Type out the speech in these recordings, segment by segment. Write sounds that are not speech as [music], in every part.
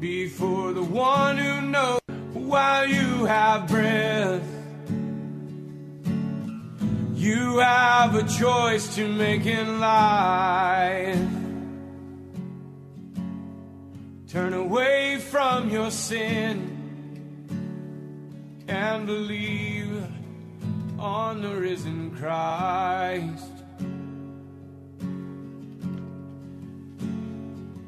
Before the one who knows while you have breath, you have a choice to make in life. Turn away from your sin and believe on the risen Christ.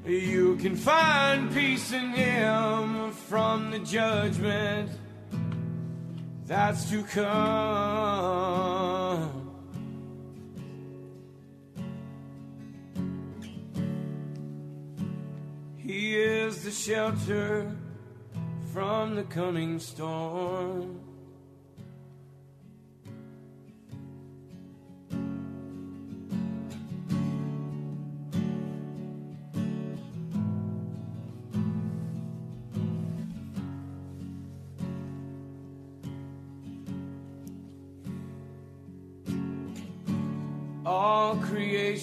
You can find peace in Him from the judgment that's to come. He is the shelter from the coming storm.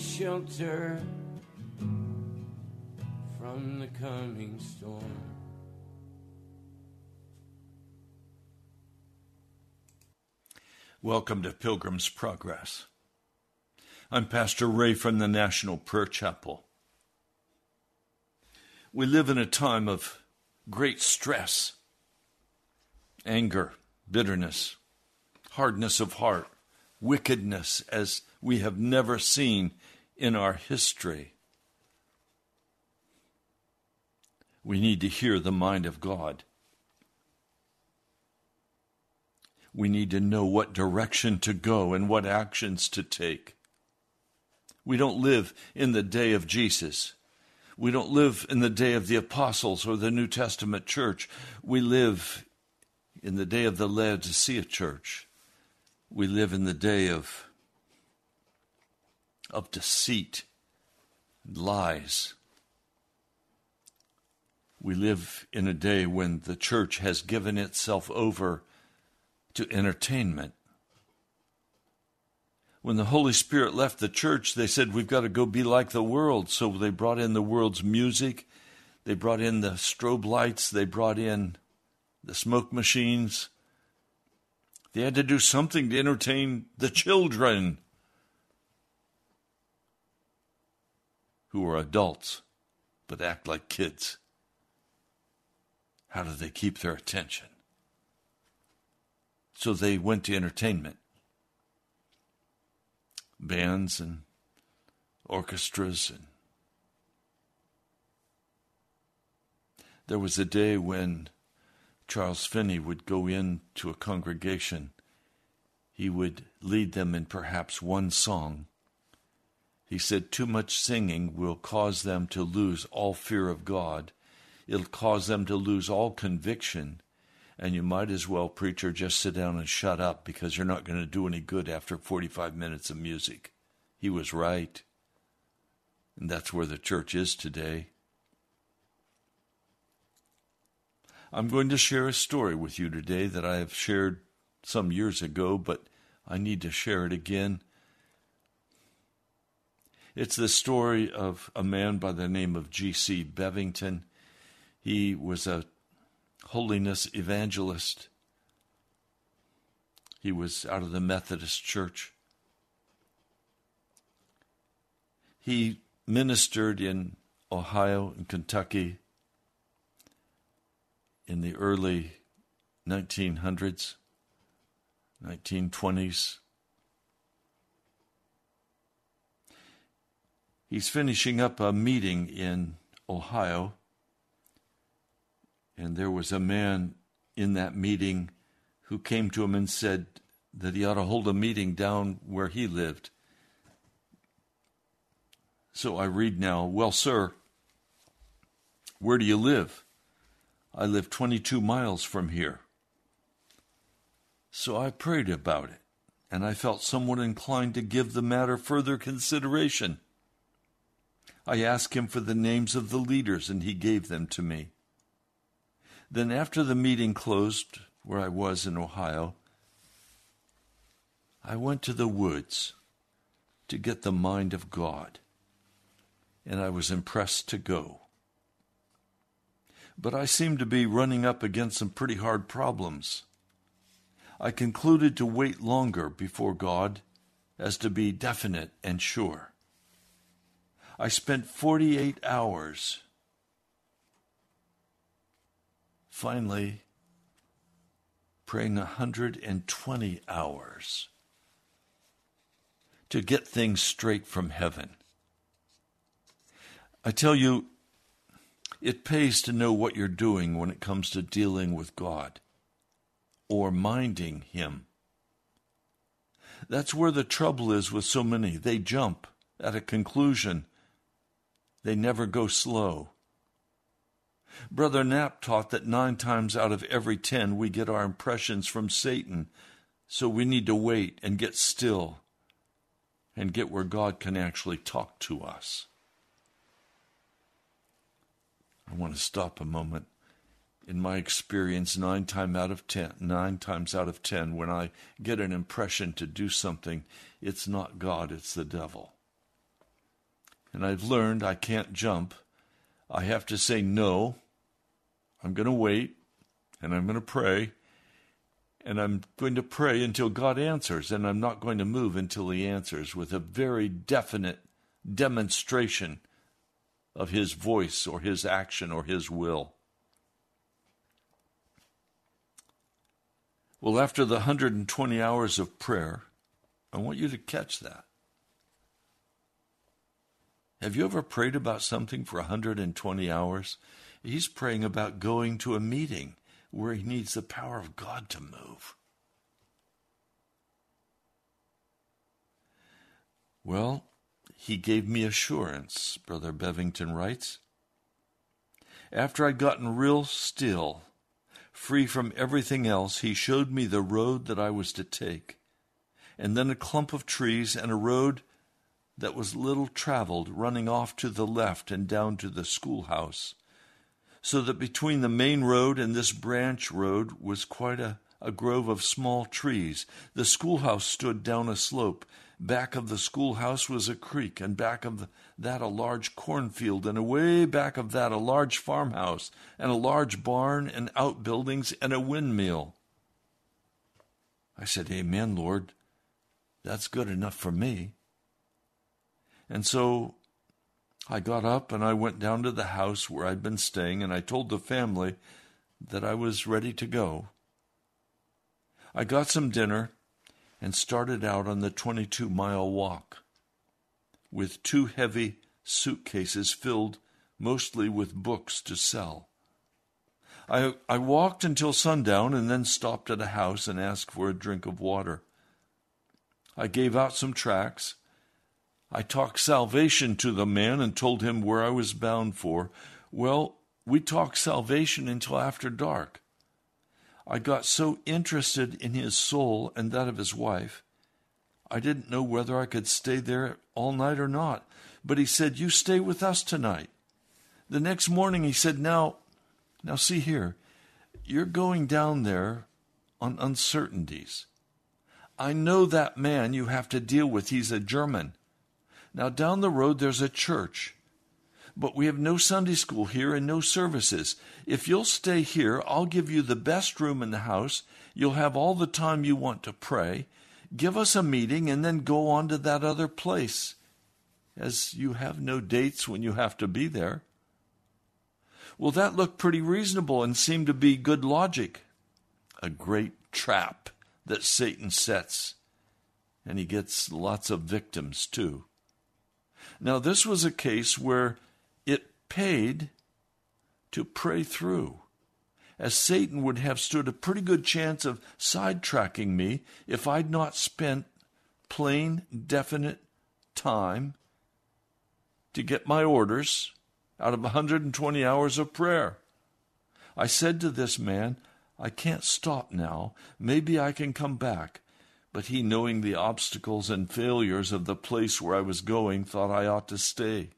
shelter from the coming storm. Welcome to Pilgrim's Progress. I'm Pastor Ray from the National Prayer Chapel. We live in a time of great stress, anger, bitterness, hardness of heart, wickedness as we have never seen in our history. We need to hear the mind of God. We need to know what direction to go and what actions to take. We don't live in the day of Jesus. We don't live in the day of the apostles or the New Testament church. We live in the day of the Laodicea church. We live in the day of, of deceit, and lies. We live in a day when the church has given itself over to entertainment. When the Holy Spirit left the church, they said, We've got to go be like the world. So they brought in the world's music, they brought in the strobe lights, they brought in the smoke machines. They had to do something to entertain the children who are adults but act like kids. How do they keep their attention? So they went to entertainment bands and orchestras and there was a day when Charles Finney would go into a congregation he would lead them in perhaps one song he said too much singing will cause them to lose all fear of God it'll cause them to lose all conviction and you might as well, preacher, just sit down and shut up because you're not going to do any good after 45 minutes of music. He was right. And that's where the church is today. I'm going to share a story with you today that I have shared some years ago, but I need to share it again. It's the story of a man by the name of G.C. Bevington. He was a holiness evangelist. He was out of the Methodist Church. He ministered in Ohio and Kentucky in the early 1900s, 1920s. He's finishing up a meeting in Ohio and there was a man in that meeting who came to him and said that he ought to hold a meeting down where he lived. So I read now, Well, sir, where do you live? I live 22 miles from here. So I prayed about it, and I felt somewhat inclined to give the matter further consideration. I asked him for the names of the leaders, and he gave them to me. Then, after the meeting closed, where I was in Ohio, I went to the woods to get the mind of God, and I was impressed to go. But I seemed to be running up against some pretty hard problems. I concluded to wait longer before God as to be definite and sure. I spent 48 hours Finally, praying 120 hours to get things straight from heaven. I tell you, it pays to know what you're doing when it comes to dealing with God or minding Him. That's where the trouble is with so many. They jump at a conclusion, they never go slow. Brother Knapp taught that nine times out of every ten we get our impressions from Satan, so we need to wait and get still and get where God can actually talk to us. I want to stop a moment. In my experience, nine times out of ten, nine times out of ten, when I get an impression to do something, it's not God, it's the devil. And I've learned I can't jump. I have to say no. I'm going to wait and I'm going to pray. And I'm going to pray until God answers, and I'm not going to move until He answers with a very definite demonstration of His voice or His action or His will. Well, after the 120 hours of prayer, I want you to catch that. Have you ever prayed about something for 120 hours? He's praying about going to a meeting where he needs the power of God to move. Well, he gave me assurance, Brother Bevington writes. After I'd gotten real still, free from everything else, he showed me the road that I was to take, and then a clump of trees and a road that was little traveled running off to the left and down to the schoolhouse so that between the main road and this branch road was quite a, a grove of small trees. The schoolhouse stood down a slope. Back of the schoolhouse was a creek, and back of that a large cornfield, and away back of that a large farmhouse, and a large barn, and outbuildings, and a windmill. I said, Amen, Lord. That's good enough for me. And so I got up and I went down to the house where I'd been staying and I told the family that I was ready to go. I got some dinner and started out on the 22 mile walk with two heavy suitcases filled mostly with books to sell. I, I walked until sundown and then stopped at a house and asked for a drink of water. I gave out some tracts I talked salvation to the man and told him where I was bound for. Well, we talked salvation until after dark. I got so interested in his soul and that of his wife, I didn't know whether I could stay there all night or not. But he said, You stay with us tonight. The next morning he said, Now, now see here, you're going down there on uncertainties. I know that man you have to deal with. He's a German. Now, down the road, there's a church, but we have no Sunday school here and no services. If you'll stay here, I'll give you the best room in the house. You'll have all the time you want to pray. Give us a meeting and then go on to that other place, as you have no dates when you have to be there. Well, that looked pretty reasonable and seemed to be good logic. A great trap that Satan sets, and he gets lots of victims too. Now, this was a case where it paid to pray through, as Satan would have stood a pretty good chance of sidetracking me if I'd not spent plain, definite time to get my orders out of 120 hours of prayer. I said to this man, I can't stop now. Maybe I can come back. But he, knowing the obstacles and failures of the place where I was going, thought I ought to stay.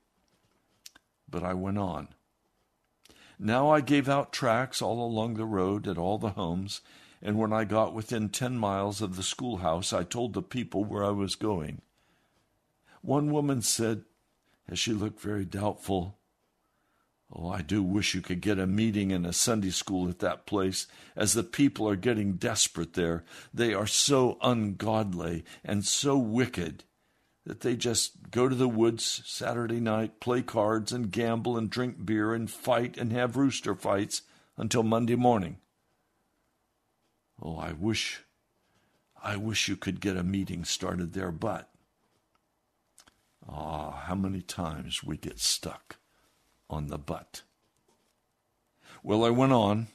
But I went on. Now I gave out tracts all along the road at all the homes, and when I got within ten miles of the schoolhouse, I told the people where I was going. One woman said, as she looked very doubtful, Oh, I do wish you could get a meeting in a Sunday school at that place, as the people are getting desperate there. They are so ungodly and so wicked that they just go to the woods Saturday night, play cards and gamble and drink beer and fight and have rooster fights until Monday morning. Oh, I wish, I wish you could get a meeting started there, but, ah, oh, how many times we get stuck on the butt. Well, I went on,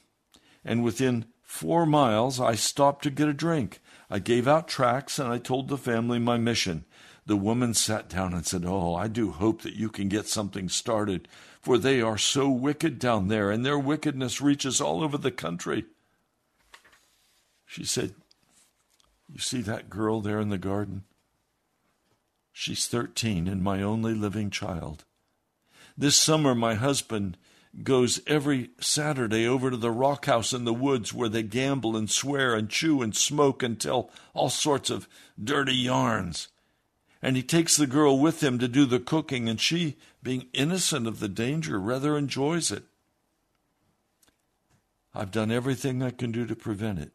and within four miles I stopped to get a drink. I gave out tracts and I told the family my mission. The woman sat down and said, Oh, I do hope that you can get something started, for they are so wicked down there, and their wickedness reaches all over the country. She said, You see that girl there in the garden? She's 13 and my only living child. This summer, my husband goes every Saturday over to the rock house in the woods where they gamble and swear and chew and smoke and tell all sorts of dirty yarns. And he takes the girl with him to do the cooking, and she, being innocent of the danger, rather enjoys it. I've done everything I can do to prevent it,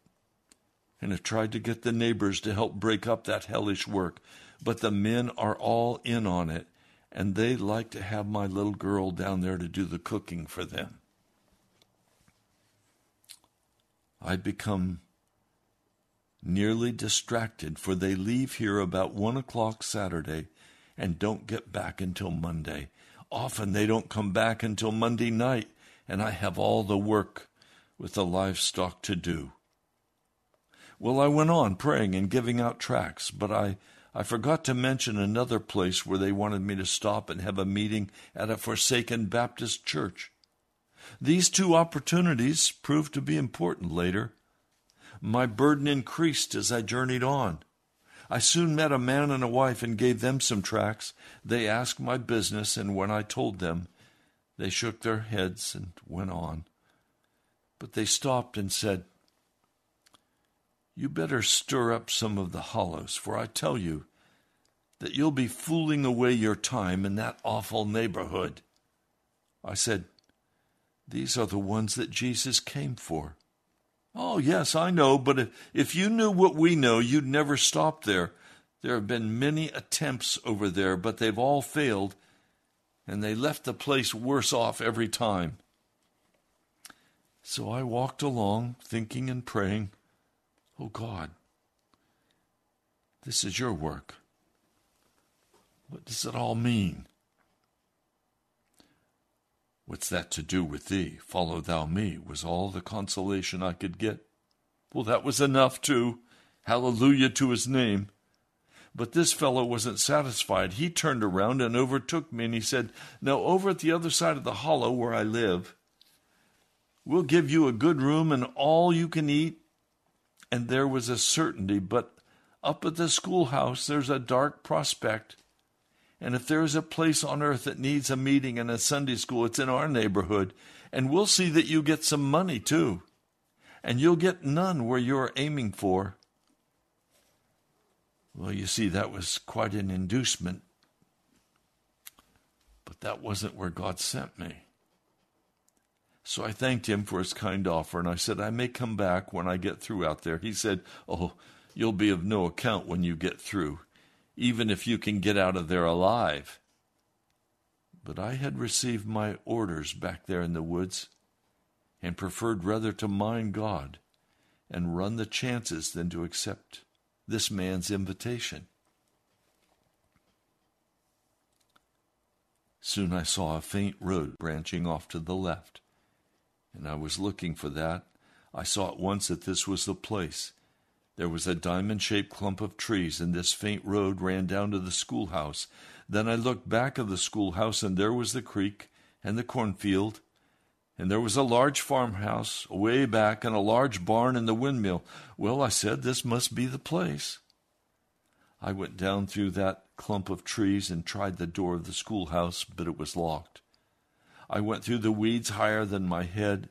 and have tried to get the neighbors to help break up that hellish work, but the men are all in on it, and they like to have my little girl down there to do the cooking for them. I become nearly distracted, for they leave here about one o'clock Saturday and don't get back until Monday. Often they don't come back until Monday night, and I have all the work with the livestock to do. Well, I went on praying and giving out tracts, but I I forgot to mention another place where they wanted me to stop and have a meeting at a forsaken Baptist church. These two opportunities proved to be important later. My burden increased as I journeyed on. I soon met a man and a wife and gave them some tracts. They asked my business, and when I told them, they shook their heads and went on. But they stopped and said, you better stir up some of the hollows, for I tell you that you'll be fooling away your time in that awful neighborhood. I said, These are the ones that Jesus came for. Oh, yes, I know, but if, if you knew what we know, you'd never stop there. There have been many attempts over there, but they've all failed, and they left the place worse off every time. So I walked along, thinking and praying. Oh God, this is your work. What does it all mean? What's that to do with thee? Follow thou me, was all the consolation I could get. Well, that was enough, too. Hallelujah to his name. But this fellow wasn't satisfied. He turned around and overtook me, and he said, Now, over at the other side of the hollow where I live, we'll give you a good room and all you can eat and there was a certainty. But up at the schoolhouse, there's a dark prospect. And if there's a place on earth that needs a meeting in a Sunday school, it's in our neighborhood. And we'll see that you get some money too. And you'll get none where you're aiming for. Well, you see, that was quite an inducement. But that wasn't where God sent me. So I thanked him for his kind offer, and I said, I may come back when I get through out there. He said, Oh, you'll be of no account when you get through, even if you can get out of there alive. But I had received my orders back there in the woods, and preferred rather to mind God and run the chances than to accept this man's invitation. Soon I saw a faint road branching off to the left and I was looking for that. I saw at once that this was the place. There was a diamond shaped clump of trees, and this faint road ran down to the schoolhouse. Then I looked back of the schoolhouse, and there was the creek and the cornfield, and there was a large farmhouse away back, and a large barn and the windmill. Well, I said, this must be the place. I went down through that clump of trees and tried the door of the schoolhouse, but it was locked. I went through the weeds higher than my head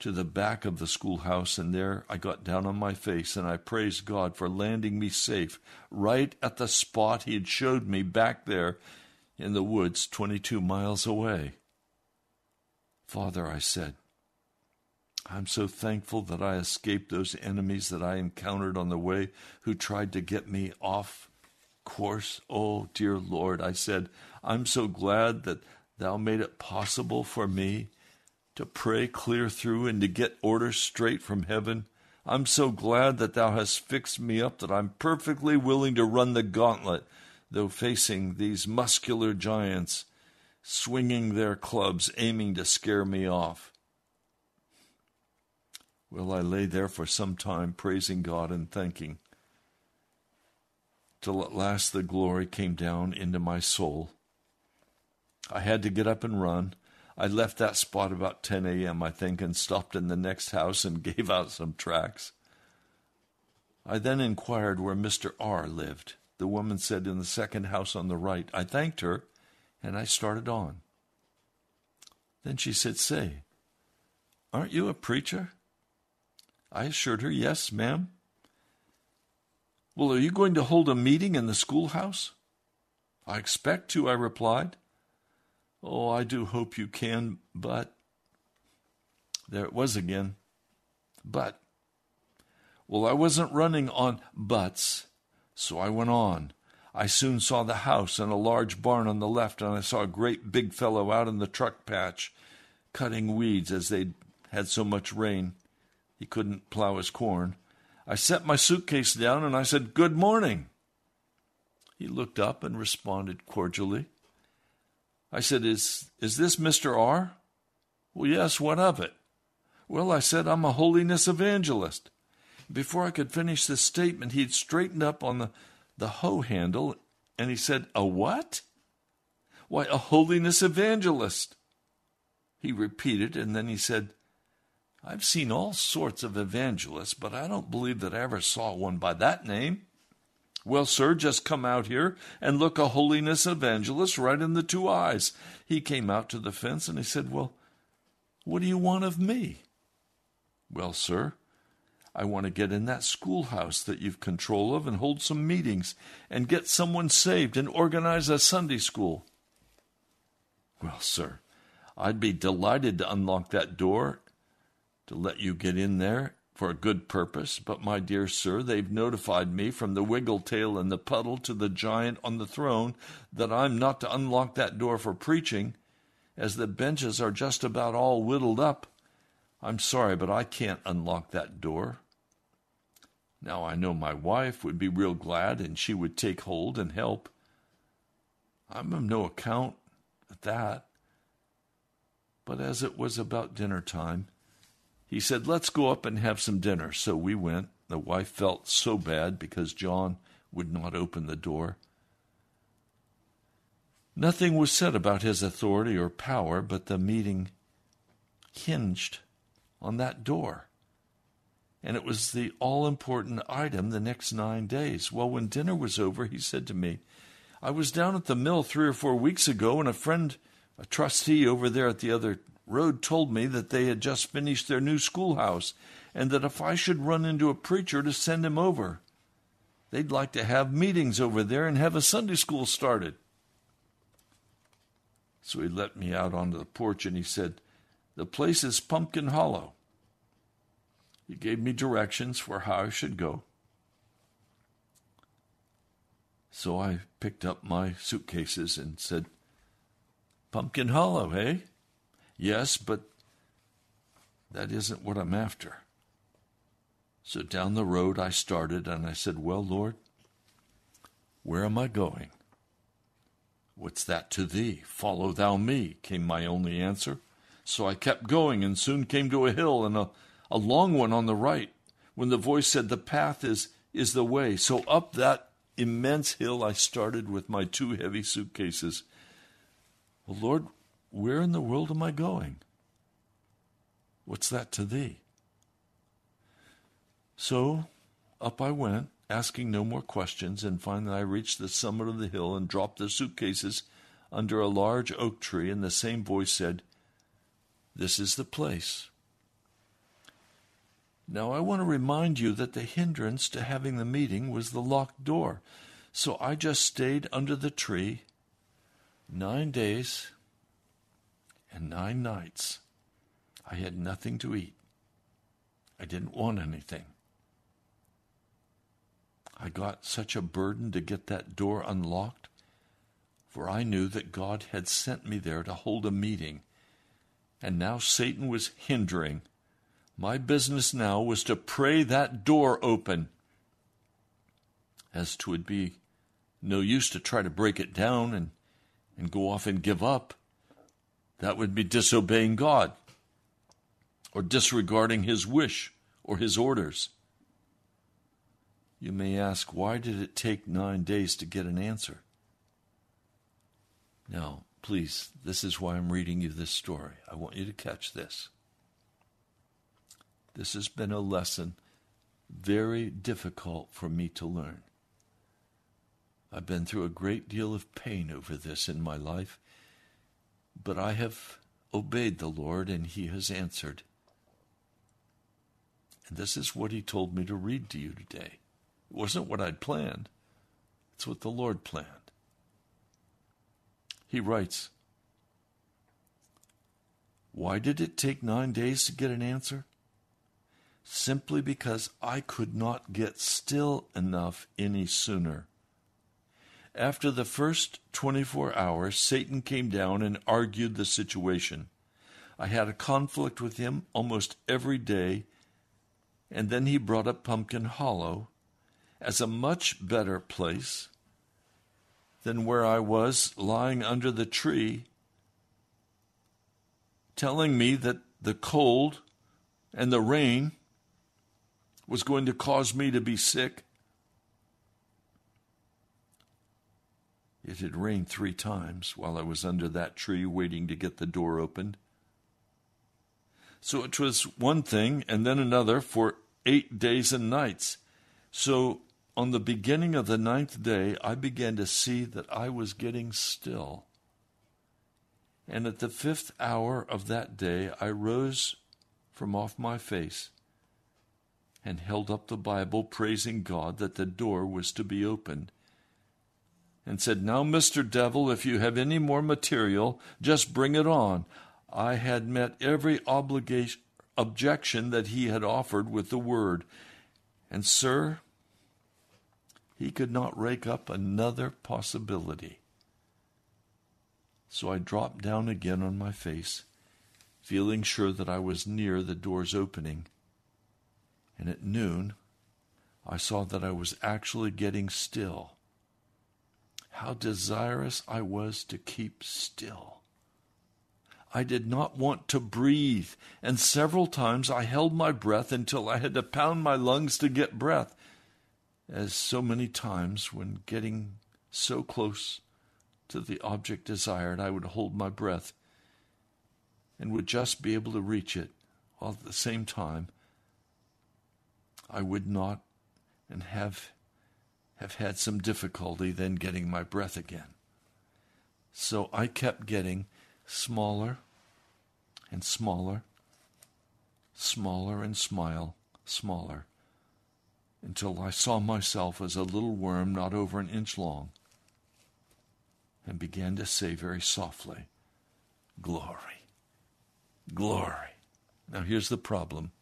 to the back of the schoolhouse, and there I got down on my face and I praised God for landing me safe right at the spot He had showed me back there in the woods 22 miles away. Father, I said, I'm so thankful that I escaped those enemies that I encountered on the way who tried to get me off course. Oh, dear Lord, I said, I'm so glad that Thou made it possible for me to pray clear through and to get orders straight from heaven. I'm so glad that Thou hast fixed me up that I'm perfectly willing to run the gauntlet, though facing these muscular giants swinging their clubs, aiming to scare me off. Well, I lay there for some time, praising God and thanking, till at last the glory came down into my soul. I had to get up and run. I left that spot about 10 a.m., I think, and stopped in the next house and [laughs] gave out some tracts. I then inquired where Mr. R lived. The woman said in the second house on the right. I thanked her, and I started on. Then she said, Say, aren't you a preacher? I assured her, Yes, ma'am. Well, are you going to hold a meeting in the schoolhouse? I expect to, I replied. Oh, I do hope you can, but. There it was again. But. Well, I wasn't running on buts, so I went on. I soon saw the house and a large barn on the left, and I saw a great big fellow out in the truck patch cutting weeds as they'd had so much rain he couldn't plow his corn. I set my suitcase down and I said, Good morning. He looked up and responded cordially. I said, Is, is this Mr. R? Well, yes, what of it? Well, I said, I'm a holiness evangelist. Before I could finish the statement, he'd straightened up on the, the hoe handle and he said, A what? Why, a holiness evangelist. He repeated, and then he said, I've seen all sorts of evangelists, but I don't believe that I ever saw one by that name. Well, sir, just come out here and look a holiness evangelist right in the two eyes. He came out to the fence and he said, Well, what do you want of me? Well, sir, I want to get in that schoolhouse that you've control of and hold some meetings and get someone saved and organize a Sunday school. Well, sir, I'd be delighted to unlock that door to let you get in there for a good purpose, but my dear sir, they've notified me from the wiggle tail in the puddle to the giant on the throne that I'm not to unlock that door for preaching, as the benches are just about all whittled up. I'm sorry, but I can't unlock that door. Now I know my wife would be real glad, and she would take hold and help. I'm of no account at that. But as it was about dinner time, he said, Let's go up and have some dinner. So we went. The wife felt so bad because John would not open the door. Nothing was said about his authority or power, but the meeting hinged on that door. And it was the all important item the next nine days. Well, when dinner was over, he said to me, I was down at the mill three or four weeks ago, and a friend, a trustee over there at the other Road told me that they had just finished their new schoolhouse and that if I should run into a preacher to send him over, they'd like to have meetings over there and have a Sunday school started. So he let me out onto the porch and he said, The place is Pumpkin Hollow. He gave me directions for how I should go. So I picked up my suitcases and said, Pumpkin Hollow, eh? Yes, but that isn't what I'm after. So down the road I started and I said, Well, Lord, where am I going? What's that to thee? Follow thou me, came my only answer. So I kept going and soon came to a hill and a, a long one on the right, when the voice said, The path is, is the way. So up that immense hill I started with my two heavy suitcases. Well, Lord, where in the world am I going? What's that to thee? So up I went, asking no more questions, and finally I reached the summit of the hill and dropped the suitcases under a large oak tree, and the same voice said, This is the place. Now I want to remind you that the hindrance to having the meeting was the locked door. So I just stayed under the tree nine days and nine nights I had nothing to eat. I didn't want anything. I got such a burden to get that door unlocked, for I knew that God had sent me there to hold a meeting, and now Satan was hindering. My business now was to pray that door open. As it be no use to try to break it down and, and go off and give up. That would be disobeying God or disregarding His wish or His orders. You may ask, why did it take nine days to get an answer? Now, please, this is why I'm reading you this story. I want you to catch this. This has been a lesson very difficult for me to learn. I've been through a great deal of pain over this in my life, but I have obeyed the Lord and he has answered. And this is what he told me to read to you today. It wasn't what I'd planned, it's what the Lord planned. He writes, Why did it take nine days to get an answer? Simply because I could not get still enough any sooner. After the first 24 hours, Satan came down and argued the situation. I had a conflict with him almost every day, and then he brought up Pumpkin Hollow as a much better place than where I was lying under the tree, telling me that the cold and the rain was going to cause me to be sick. It had rained three times while I was under that tree waiting to get the door opened. So it was one thing and then another for eight days and nights. So on the beginning of the ninth day, I began to see that I was getting still. And at the fifth hour of that day, I rose from off my face and held up the Bible, praising God that the door was to be opened and said, Now, Mr. Devil, if you have any more material, just bring it on. I had met every obligation, objection that he had offered with the word. And, sir, he could not rake up another possibility. So I dropped down again on my face, feeling sure that I was near the door's opening. And at noon, I saw that I was actually getting still how desirous I was to keep still. I did not want to breathe, and several times I held my breath until I had to pound my lungs to get breath, as so many times when getting so close to the object desired, I would hold my breath and would just be able to reach it, while at the same time I would not and have have had some difficulty then getting my breath again. So I kept getting smaller and smaller, smaller and smile, smaller, until I saw myself as a little worm not over an inch long, and began to say very softly, Glory, glory. Now here's the problem.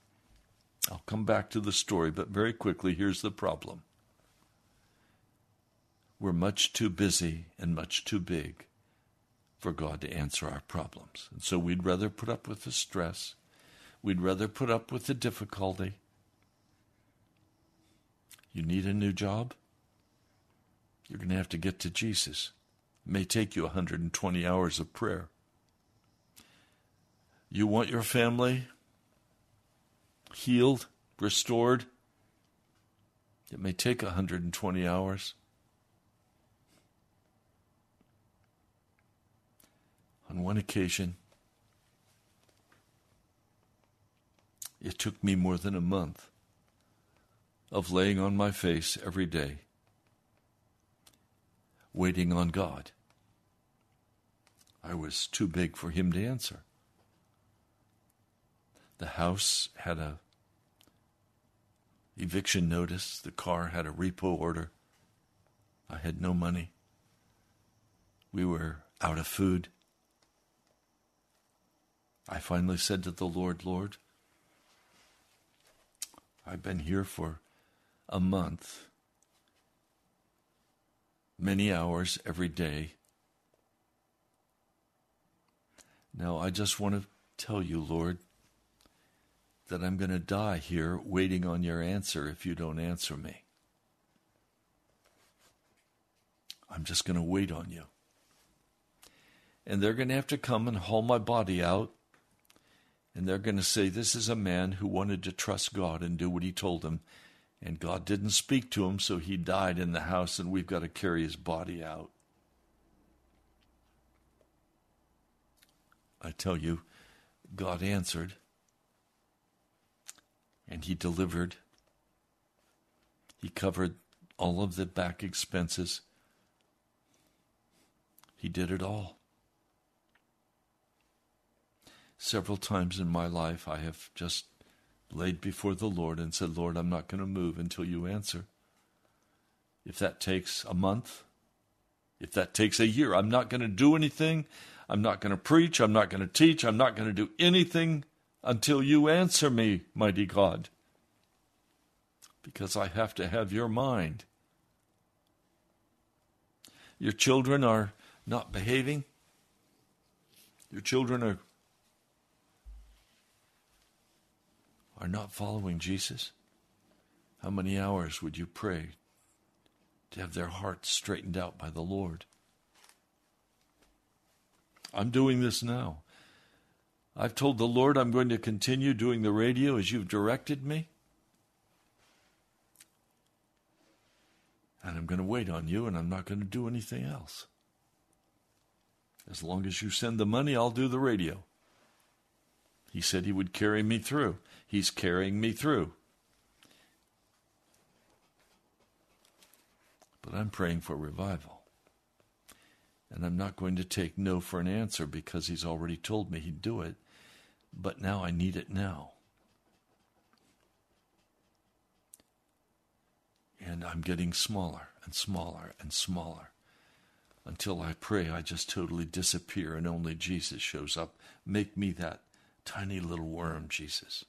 I'll come back to the story, but very quickly, here's the problem we're much too busy and much too big for God to answer our problems. And so we'd rather put up with the stress, we'd rather put up with the difficulty. You need a new job? You're going to have to get to Jesus. It may take you 120 hours of prayer. You want your family healed, restored? It may take 120 hours. On one occasion, it took me more than a month of laying on my face every day, waiting on God. I was too big for Him to answer. The house had a eviction notice, the car had a repo order. I had no money. We were out of food. I finally said to the Lord, Lord, I've been here for a month, many hours every day. Now, I just want to tell you, Lord, that I'm going to die here waiting on your answer if you don't answer me. I'm just going to wait on you. And they're going to have to come and haul my body out and they're going to say, This is a man who wanted to trust God and do what he told him. And God didn't speak to him, so he died in the house, and we've got to carry his body out. I tell you, God answered, and he delivered. He covered all of the back expenses. He did it all. Several times in my life, I have just laid before the Lord and said, Lord, I'm not going to move until you answer. If that takes a month, if that takes a year, I'm not going to do anything. I'm not going to preach. I'm not going to teach. I'm not going to do anything until you answer me, mighty God. Because I have to have your mind. Your children are not behaving. Your children are are not following Jesus. How many hours would you pray to have their hearts straightened out by the Lord? I'm doing this now. I've told the Lord I'm going to continue doing the radio as you've directed me. And I'm going to wait on you, and I'm not going to do anything else. As long as you send the money, I'll do the radio. He said he would carry me through. He's carrying me through. But I'm praying for revival. And I'm not going to take no for an answer because he's already told me he'd do it. But now I need it now. And I'm getting smaller and smaller and smaller until I pray I just totally disappear and only Jesus shows up. Make me that tiny little worm, Jesus.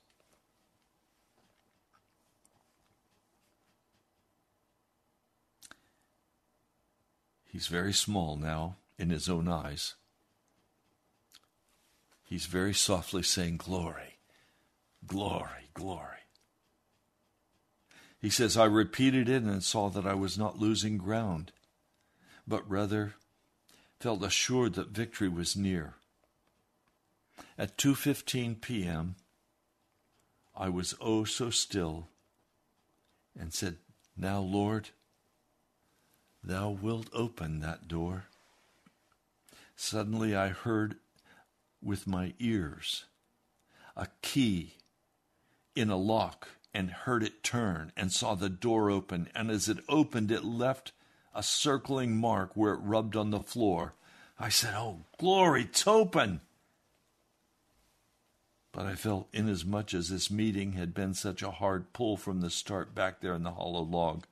He's very small now in his own eyes. He's very softly saying, Glory, glory, glory. He says, I repeated it and saw that I was not losing ground, but rather felt assured that victory was near. At 2:15 p.m., I was oh so still and said, "Now, Lord, thou wilt open that door." Suddenly I heard with my ears a key in a lock and heard it turn and saw the door open and as it opened it left a circling mark where it rubbed on the floor. I said, "Oh, glory, it's open." But I felt, inasmuch as this meeting had been such a hard pull from the start back there in the hollow log,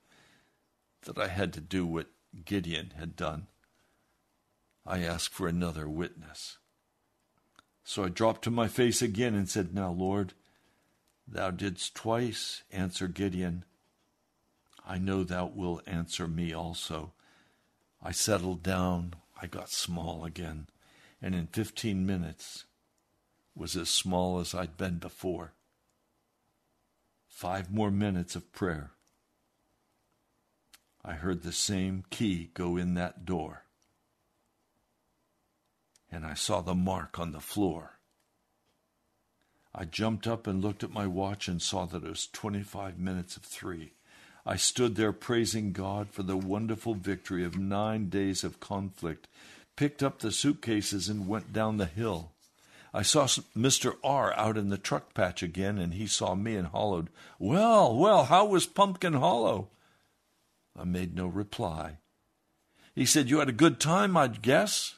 that I had to do what Gideon had done. I asked for another witness. So I dropped to my face again and said, Now, Lord, thou didst twice answer Gideon. I know thou wilt answer me also. I settled down, I got small again, and in fifteen minutes was as small as I'd been before. Five more minutes of prayer. I heard the same key go in that door. And I saw the mark on the floor. I jumped up and looked at my watch and saw that it was 25 minutes of three. I stood there praising God for the wonderful victory of nine days of conflict, picked up the suitcases and went down the hill. I saw Mr. R out in the truck patch again, and he saw me and hollowed, Well, well, how was Pumpkin Hollow? I made no reply. He said, You had a good time, I'd guess.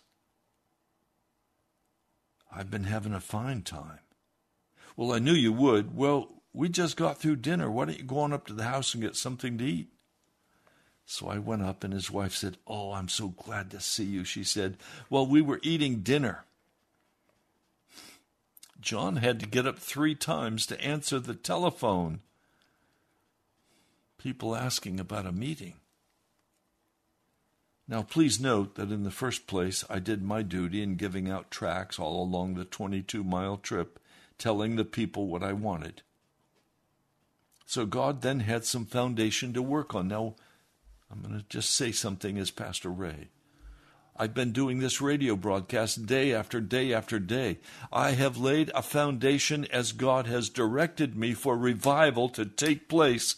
I've been having a fine time. Well, I knew you would. Well, we just got through dinner. Why don't you go on up to the house and get something to eat? So I went up, and his wife said, Oh, I'm so glad to see you. She said, Well, we were eating dinner. John had to get up three times to answer the telephone. People asking about a meeting. Now, please note that in the first place, I did my duty in giving out tracts all along the 22 mile trip, telling the people what I wanted. So God then had some foundation to work on. Now, I'm going to just say something as Pastor Ray. I've been doing this radio broadcast day after day after day. I have laid a foundation as God has directed me for revival to take place.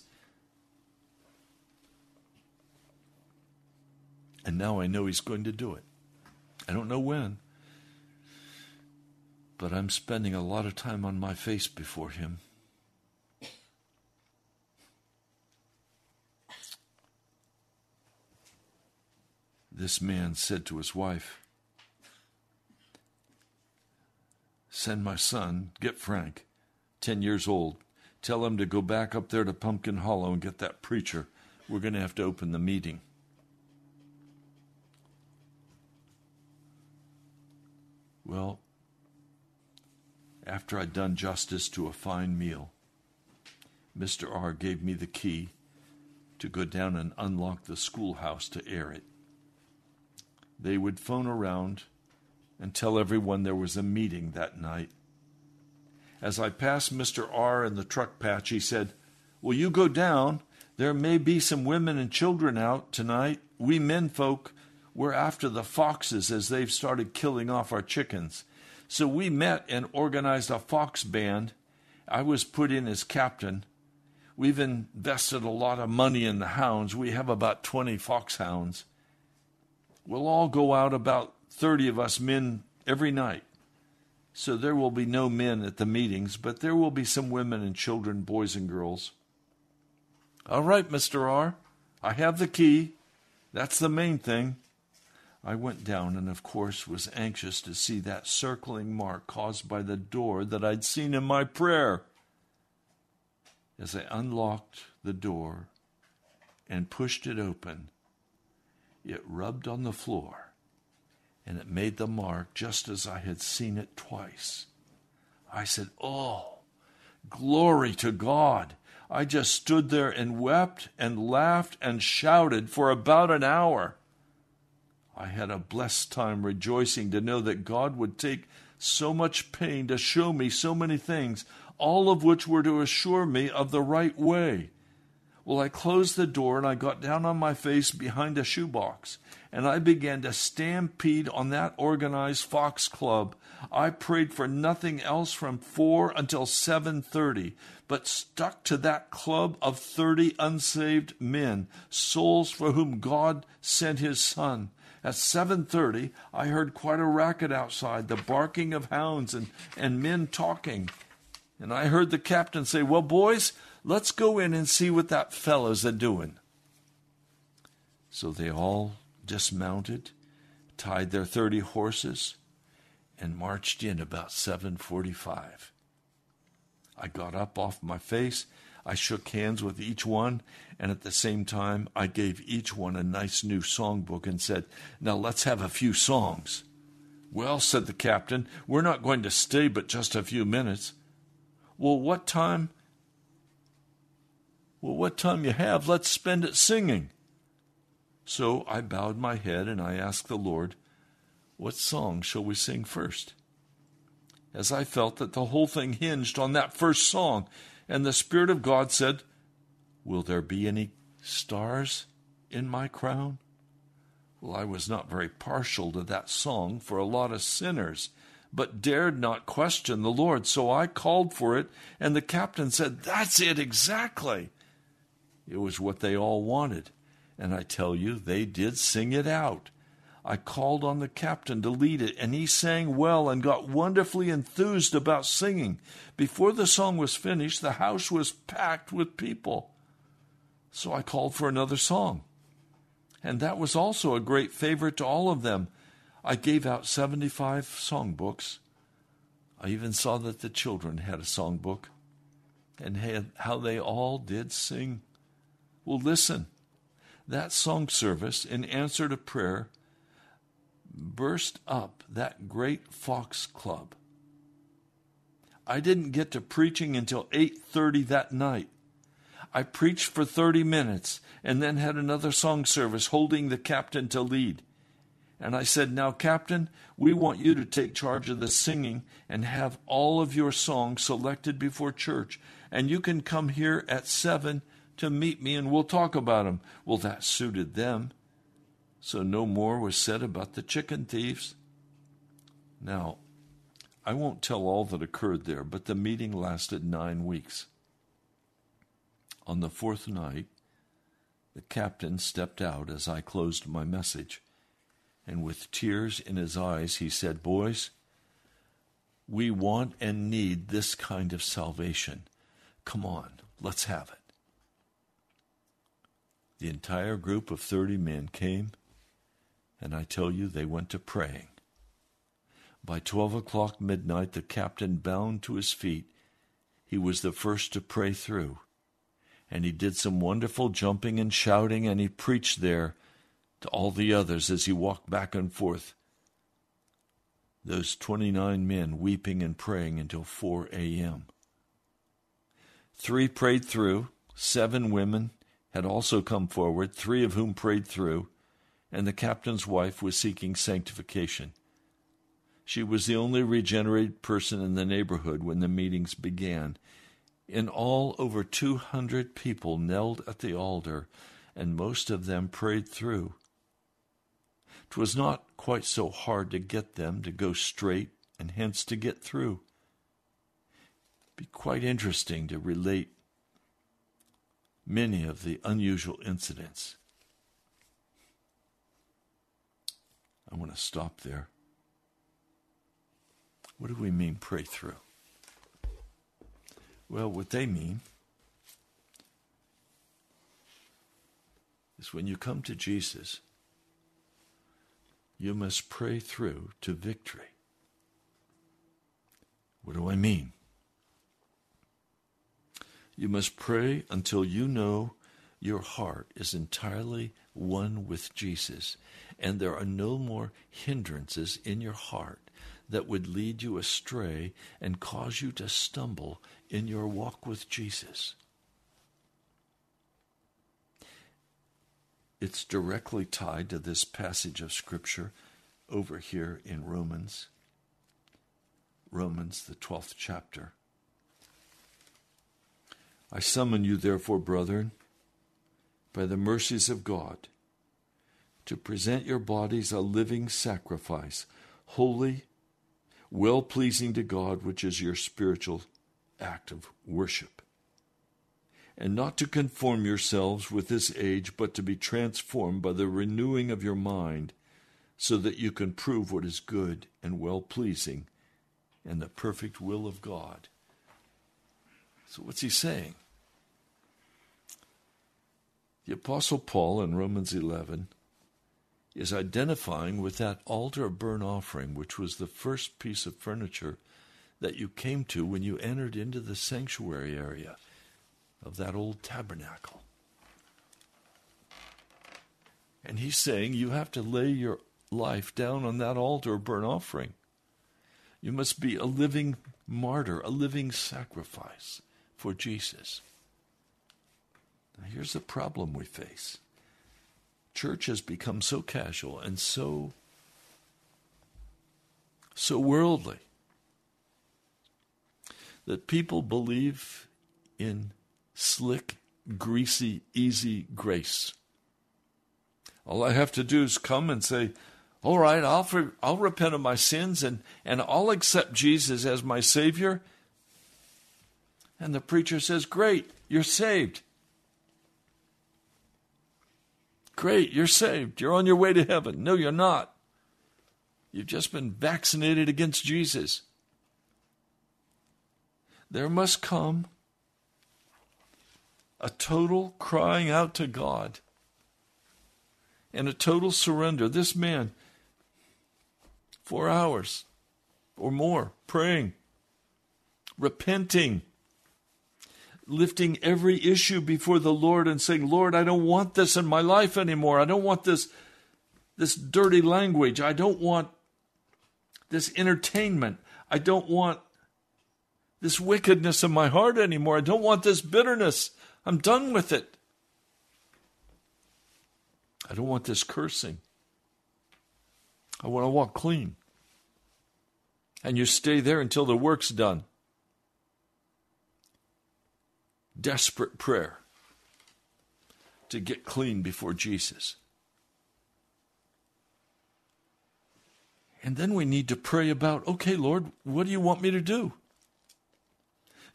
And now I know He's going to do it. I don't know when, but I'm spending a lot of time on my face before Him. This man said to his wife, send my son, get Frank, 10 years old, tell him to go back up there to Pumpkin Hollow and get that preacher. We're going to have to open the meeting. Well, after I'd done justice to a fine meal, Mr. R gave me the key to go down and unlock the schoolhouse to air it. They would phone around and tell everyone there was a meeting that night. As I passed Mr. R in the truck patch, he said, Will you go down? There may be some women and children out tonight. We men folk, we're after the foxes as they've started killing off our chickens. So we met and organized a fox band. I was put in as captain. We've invested a lot of money in the hounds. We have about 20 foxhounds. We'll all go out, about 30 of us men, every night. So there will be no men at the meetings, but there will be some women and children, boys and girls. All right, Mr. R, I have the key. That's the main thing. I went down and, of course, was anxious to see that circling mark caused by the door that I'd seen in my prayer. As I unlocked the door and pushed it open, it rubbed on the floor and it made the mark just as I had seen it twice. I said, Oh, glory to God! I just stood there and wept and laughed and shouted for about an hour. I had a blessed time rejoicing to know that God would take so much pain to show me so many things, all of which were to assure me of the right way. Well, I closed the door and I got down on my face behind a shoebox and I began to stampede on that organized Fox Club. I prayed for nothing else from 4 until 7:30, but stuck to that club of 30 unsaved men, souls for whom God sent his son. At 7:30, I heard quite a racket outside, the barking of hounds and, and men talking. And I heard the captain say, "Well, boys, Let's go in and see what that fellow's a doing. So they all dismounted, tied their 30 horses, and marched in about 7:45. I got up off my face, I shook hands with each one, and at the same time I gave each one a nice new songbook and said, "Now let's have a few songs." "Well," said the captain, "we're not going to stay but just a few minutes." "Well, what time well, what time you have, let's spend it singing. So I bowed my head and I asked the Lord, What song shall we sing first? As I felt that the whole thing hinged on that first song, and the Spirit of God said, Will there be any stars in my crown? Well, I was not very partial to that song for a lot of sinners, but dared not question the Lord. So I called for it, and the captain said, That's it exactly. It was what they all wanted. And I tell you, they did sing it out. I called on the captain to lead it, and he sang well and got wonderfully enthused about singing. Before the song was finished, the house was packed with people. So I called for another song. And that was also a great favorite to all of them. I gave out 75 songbooks. I even saw that the children had a songbook and how they all did sing. Well, listen, that song service, in answer to prayer, burst up that great Fox Club. I didn't get to preaching until 8:30 that night. I preached for 30 minutes and then had another song service holding the captain to lead. And I said, Now, Captain, we want you to take charge of the singing and have all of your songs selected before church. And you can come here at 7 to meet me and we'll talk about them. Well, that suited them. So no more was said about the chicken thieves. Now, I won't tell all that occurred there, but the meeting lasted nine weeks. On the fourth night, the captain stepped out as I closed my message, and with tears in his eyes, he said, Boys, we want and need this kind of salvation. Come on, let's have it. The entire group of 30 men came, and I tell you, they went to praying. By 12 o'clock midnight, the captain bound to his feet. He was the first to pray through. And he did some wonderful jumping and shouting, and he preached there to all the others as he walked back and forth. Those 29 men weeping and praying until 4 a.m. Three prayed through, seven women had also come forward, three of whom prayed through, and the captain's wife was seeking sanctification. She was the only regenerated person in the neighborhood when the meetings began. In all, over 200 people knelt at the altar, and most of them prayed through. 'Twas not quite so hard to get them to go straight and hence to get through. It'd be quite interesting to relate many of the unusual incidents. I want to stop there. What do we mean, pray through? Well, what they mean is when you come to Jesus, you must pray through to victory. What do I mean? You must pray until you know your heart is entirely one with Jesus and there are no more hindrances in your heart that would lead you astray and cause you to stumble in your walk with Jesus. It's directly tied to this passage of Scripture over here in Romans. Romans, the 12th chapter. I summon you, therefore, brethren, by the mercies of God, to present your bodies a living sacrifice, holy, well pleasing to God, which is your spiritual act of worship. And not to conform yourselves with this age, but to be transformed by the renewing of your mind, so that you can prove what is good and well pleasing and the perfect will of God. So, what's he saying? The Apostle Paul in Romans 11 is identifying with that altar burnt offering, which was the first piece of furniture that you came to when you entered into the sanctuary area of that old tabernacle. And he's saying you have to lay your life down on that altar of burnt offering. You must be a living martyr, a living sacrifice for Jesus. Now, here's the problem we face church has become so casual and so so worldly that people believe in slick, greasy, easy grace. All I have to do is come and say, "All right, I'll I'll repent of my sins and and I'll accept Jesus as my savior." And the preacher says, "Great, you're saved." Great, you're saved. You're on your way to heaven. No, you're not. You've just been vaccinated against Jesus. There must come a total crying out to God and a total surrender. This man, four hours or more, praying, repenting lifting every issue before the Lord and saying, Lord, I don't want this in my life anymore. I don't want this, this dirty language. I don't want this entertainment. I don't want this wickedness in my heart anymore. I don't want this bitterness. I'm done with it. I don't want this cursing. I want to walk clean. And you stay there until the work's done desperate prayer to get clean before Jesus. And then we need to pray about, okay, Lord, what do you want me to do?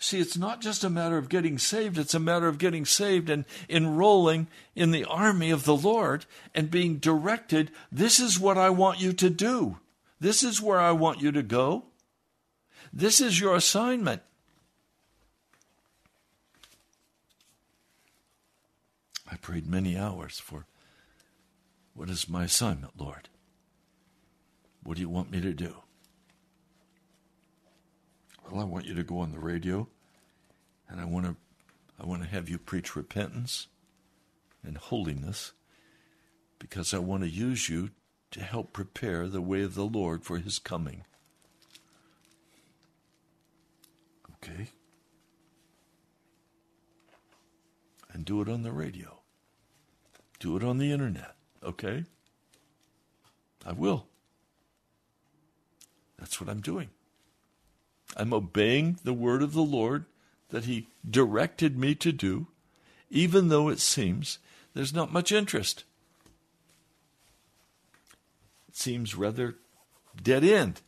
See, it's not just a matter of getting saved, it's a matter of getting saved and enrolling in the army of the Lord and being directed. This is what I want you to do. This is where I want you to go. This is your assignment. I prayed many hours for what is my assignment, Lord? What do you want me to do? I want you to go on the radio and I want to I want to have you preach repentance and holiness because I want to use you to help prepare the way of the Lord for his coming. Okay? And do it on the radio. Do it on the internet, okay? I will. That's what I'm doing. I'm obeying the word of the Lord that He directed me to do, even though it seems there's not much interest. It seems rather dead end.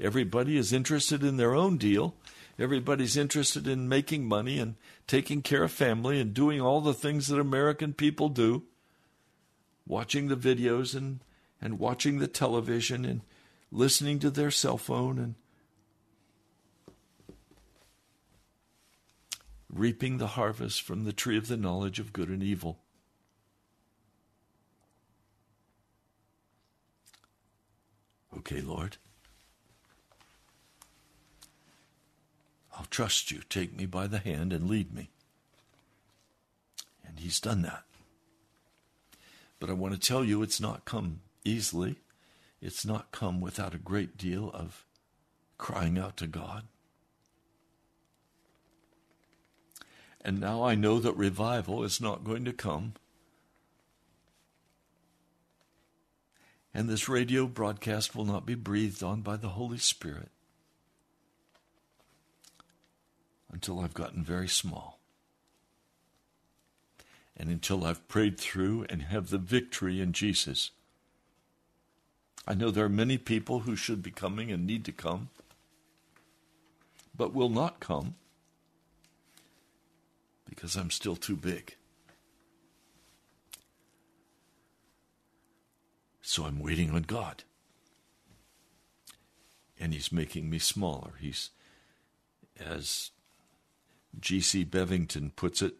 Everybody is interested in their own deal. Everybody's interested in making money and taking care of family and doing all the things that American people do. Watching the videos and, and watching the television and listening to their cell phone and reaping the harvest from the tree of the knowledge of good and evil. Okay, Lord. I'll trust you. Take me by the hand and lead me. And He's done that. But I want to tell you it's not come easily. It's not come without a great deal of crying out to God. And now I know that revival is not going to come. And this radio broadcast will not be breathed on by the Holy Spirit until I've gotten very small. And until I've prayed through and have the victory in Jesus. I know there are many people who should be coming and need to come, but will not come because I'm still too big. So I'm waiting on God. And He's making me smaller. He's, as G.C. Bevington puts it,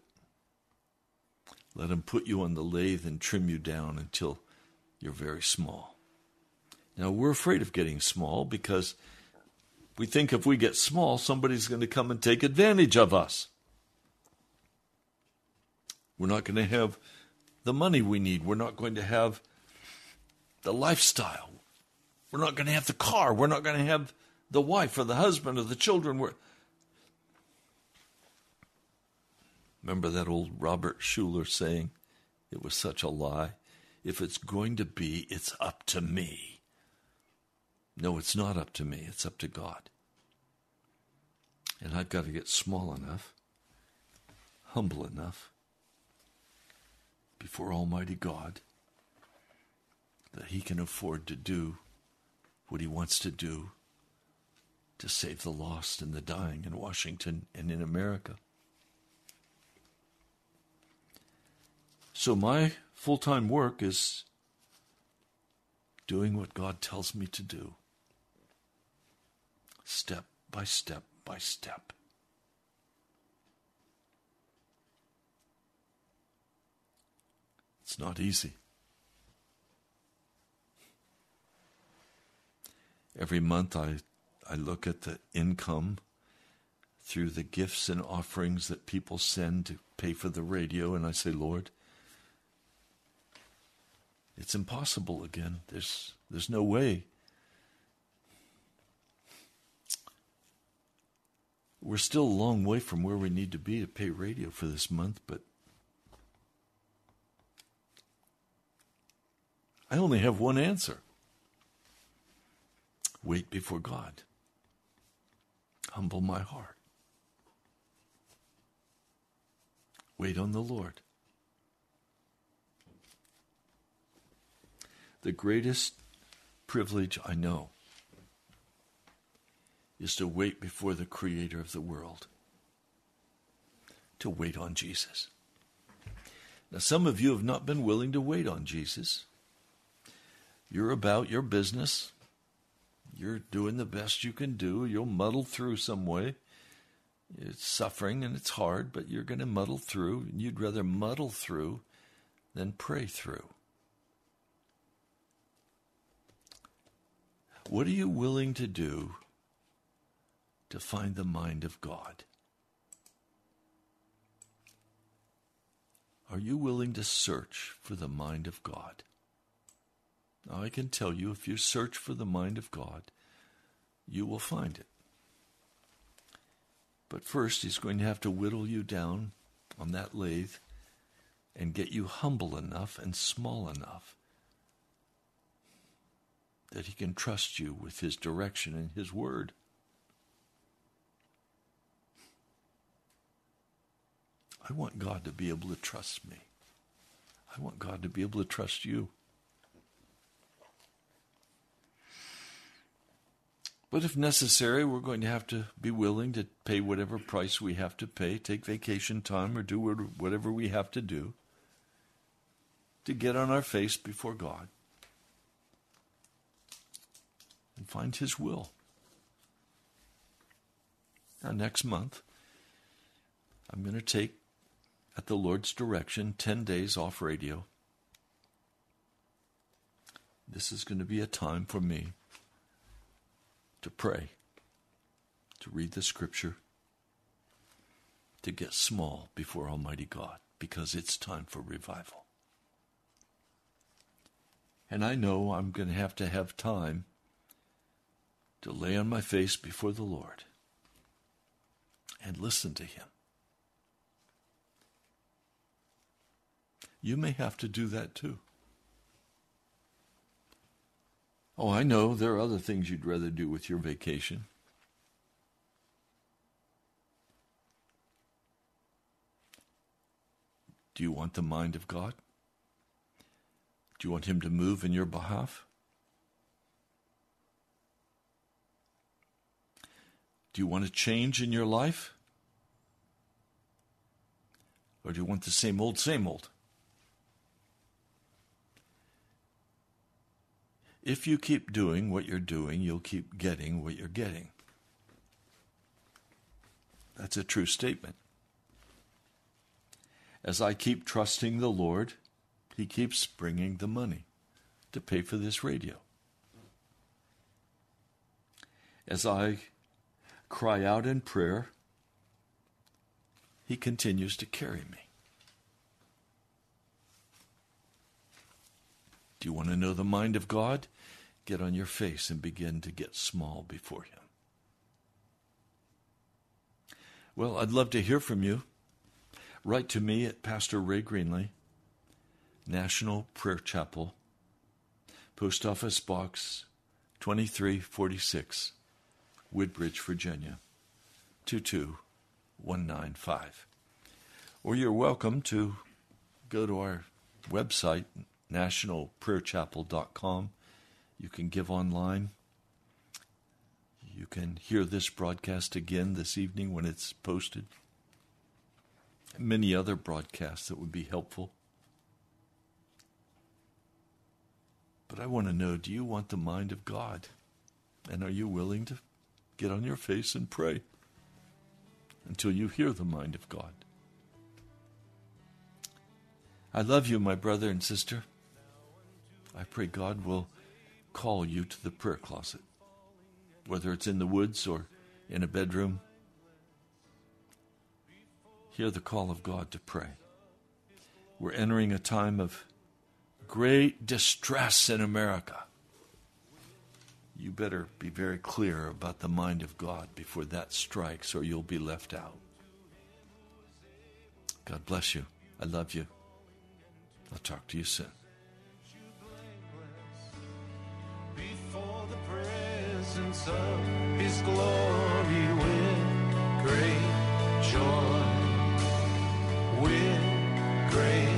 let Him put you on the lathe and trim you down until you're very small. Now, we're afraid of getting small because we think if we get small, somebody's going to come and take advantage of us. We're not going to have the money we need. We're not going to have the lifestyle. We're not going to have the car. We're not going to have the wife or the husband or the children. We're... Remember that old Robert Schuller saying, it was such a lie. If it's going to be, it's up to me. No, it's not up to me. It's up to God. And I've got to get small enough, humble enough, before Almighty God that He can afford to do what He wants to do to save the lost and the dying in Washington and in America. So, my full time work is doing what God tells me to do, step by step by step. It's not easy. Every month I, I look at the income through the gifts and offerings that people send to pay for the radio, and I say, Lord, it's impossible again. There's, there's no way. We're still a long way from where we need to be to pay radio for this month, but I only have one answer wait before God, humble my heart, wait on the Lord. The greatest privilege I know is to wait before the Creator of the world, to wait on Jesus. Now, some of you have not been willing to wait on Jesus. You're about your business. You're doing the best you can do. You'll muddle through some way. It's suffering and it's hard, but you're going to muddle through. And you'd rather muddle through than pray through. What are you willing to do to find the mind of God. Are you willing to search for the mind of God? Now, I can tell you if you search for the mind of God, you will find it. But first, He's going to have to whittle you down on that lathe and get you humble enough and small enough that He can trust you with His direction and His word. I want God to be able to trust me. I want God to be able to trust you. But if necessary, we're going to have to be willing to pay whatever price we have to pay, take vacation time, or do whatever we have to do to get on our face before God and find His will. Now, next month, I'm going to take, at the Lord's direction, 10 days off radio. This is going to be a time for me to pray, to read the scripture, to get small before Almighty God, because it's time for revival. And I know I'm going to have to have time to lay on my face before the Lord and listen to Him. You may have to do that too. Oh, I know there are other things you'd rather do with your vacation. Do you want the mind of God? Do you want Him to move in your behalf? Do you want a change in your life? Or do you want the same old, same old? If you keep doing what you're doing, you'll keep getting what you're getting. That's a true statement. As I keep trusting the Lord, He keeps bringing the money to pay for this radio. As I cry out in prayer, He continues to carry me. Do you want to know the mind of God? Get on your face and begin to get small before Him. Well, I'd love to hear from you. Write to me at Pastor Ray Greenley, National Prayer Chapel, Post Office Box 2346, Woodbridge, Virginia 22195. Or you're welcome to go to our website, nationalprayerchapel.com. You can give online. You can hear this broadcast again this evening when it's posted. Many other broadcasts that would be helpful. But I want to know do you want the mind of God? And are you willing to get on your face and pray until you hear the mind of God? I love you, my brother and sister. I pray God will call you to the prayer closet, whether it's in the woods or in a bedroom. Hear the call of God to pray. We're entering a time of great distress in America. You better be very clear about the mind of God before that strikes, or you'll be left out. God bless you. I love you. I'll talk to you soon. Presence of His glory with great joy, with great